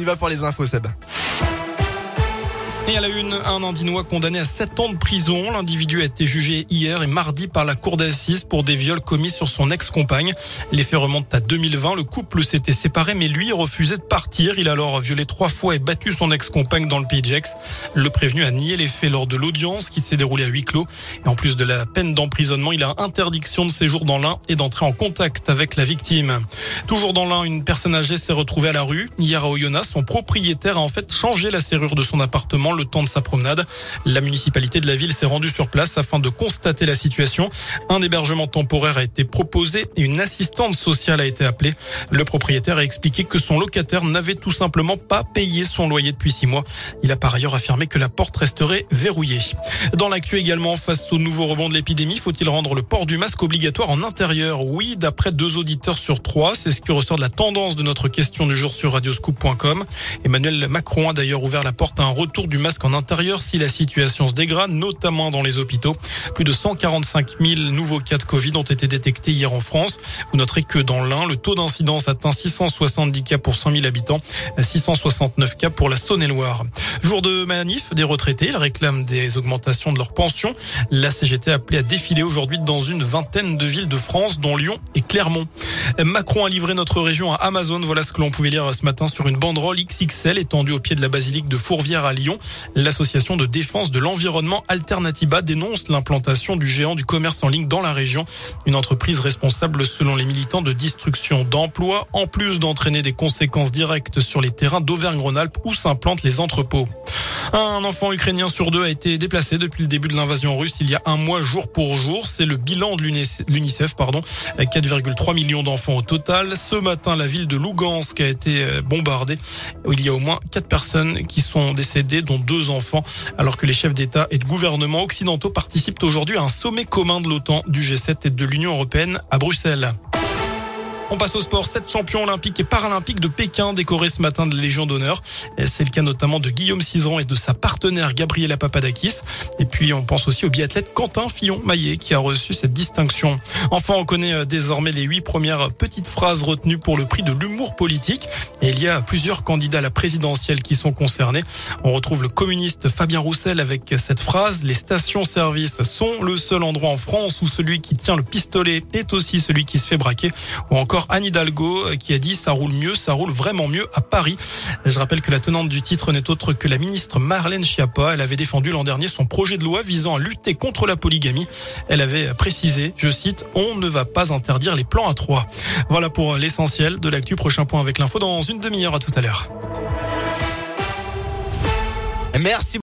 y va pour les infos, Seb. Et à la une, un Indinois condamné à 7 ans de prison. L'individu a été jugé hier et mardi par la cour d'assises pour des viols commis sur son ex-compagne. Les faits remontent à 2020. Le couple s'était séparé, mais lui refusait de partir. Il a alors violé trois fois et battu son ex-compagne dans le pays. Le prévenu a nié les faits lors de l'audience qui s'est déroulée à huis clos. Et en plus de la peine d'emprisonnement, il a interdiction de séjour dans l'un et d'entrer en contact avec la victime. Toujours dans l'un, une personne âgée s'est retrouvée à la rue. Hier à Oyonnax, son propriétaire a en fait changé la serrure de son appartement le temps de sa promenade. La municipalité de la ville s'est rendue sur place afin de constater la situation. Un hébergement temporaire a été proposé et une assistante sociale a été appelée. Le propriétaire a expliqué que son locataire n'avait tout simplement pas payé son loyer depuis six mois. Il a par ailleurs affirmé que la porte resterait verrouillée. Dans l'actu également, face au nouveau rebond de l'épidémie, faut-il rendre le port du masque obligatoire en intérieur? Oui, d'après deux auditeurs sur trois. C'est ce qui ressort de la tendance de notre question du jour sur radioscoop.com. Emmanuel Macron a d'ailleurs ouvert la porte à un retour du masque en intérieur si la situation se dégrade, notamment dans les hôpitaux. Plus de 145 000 nouveaux cas de Covid ont été détectés hier en France. Vous noterez que dans l'Ain, le taux d'incidence atteint 670 cas pour 100 000 habitants, 669 cas pour la Saône-et-Loire. Jour de manif des retraités, ils réclament des augmentations de leurs pensions. La CGT a appelé à défiler aujourd'hui dans une vingtaine de villes de France, dont Lyon et Clermont. Macron a livré notre région à Amazon. Voilà ce que l'on pouvait lire ce matin sur une banderole XXL étendue au pied de la basilique de Fourvière à Lyon. L'association de défense de l'environnement Alternativa dénonce l'implantation du géant du commerce en ligne dans la région. Une entreprise responsable, selon les militants, de destruction d'emplois, en plus d'entraîner des conséquences directes sur les terrains d'Auvergne-Rhône-Alpes où s'implantent les entrepôts. Un enfant ukrainien sur deux a été déplacé depuis le début de l'invasion russe il y a un mois jour pour jour. C'est le bilan de l'UNICEF, pardon. 4,3 millions d'enfants au total. Ce matin, la ville de Lugansk a été euh, bombardée. Il y a au moins quatre personnes qui sont décédées, dont deux enfants, alors que les chefs d'État et de gouvernement occidentaux participent aujourd'hui à un sommet commun de l'OTAN, du G7 et de l'Union européenne à Bruxelles. On passe au sport. Sept champions olympiques et paralympiques de Pékin décorés ce matin de la Légion d'honneur. C'est le cas notamment de Guillaume Cizeron et de sa partenaire Gabriela Papadakis. Et puis on pense aussi au biathlète Quentin Fillon-Maillet qui a reçu cette distinction. Enfin, on connaît euh, désormais les huit premières petites phrases retenues pour le prix de l'humour politique. Et il y a plusieurs candidats à la présidentielle qui sont concernés. On retrouve le communiste Fabien Roussel avec cette phrase Les stations-service sont le seul endroit en France où celui qui tient le pistolet est aussi celui qui se fait braquer. Ou encore Anne Hidalgo euh, qui a dit ça roule mieux, ça roule vraiment mieux à Paris. Je rappelle que la tenante du titre n'est autre que la ministre Marlène Schiappa. Elle avait défendu l'an dernier son projet de loi visant à lutter contre la polygamie. Elle avait précisé, je cite, on ne va pas interdire les plans à trois. Voilà pour l'essentiel de l'actu. Prochain point avec l'info dans une demi-heure. À tout à l'heure. Merci.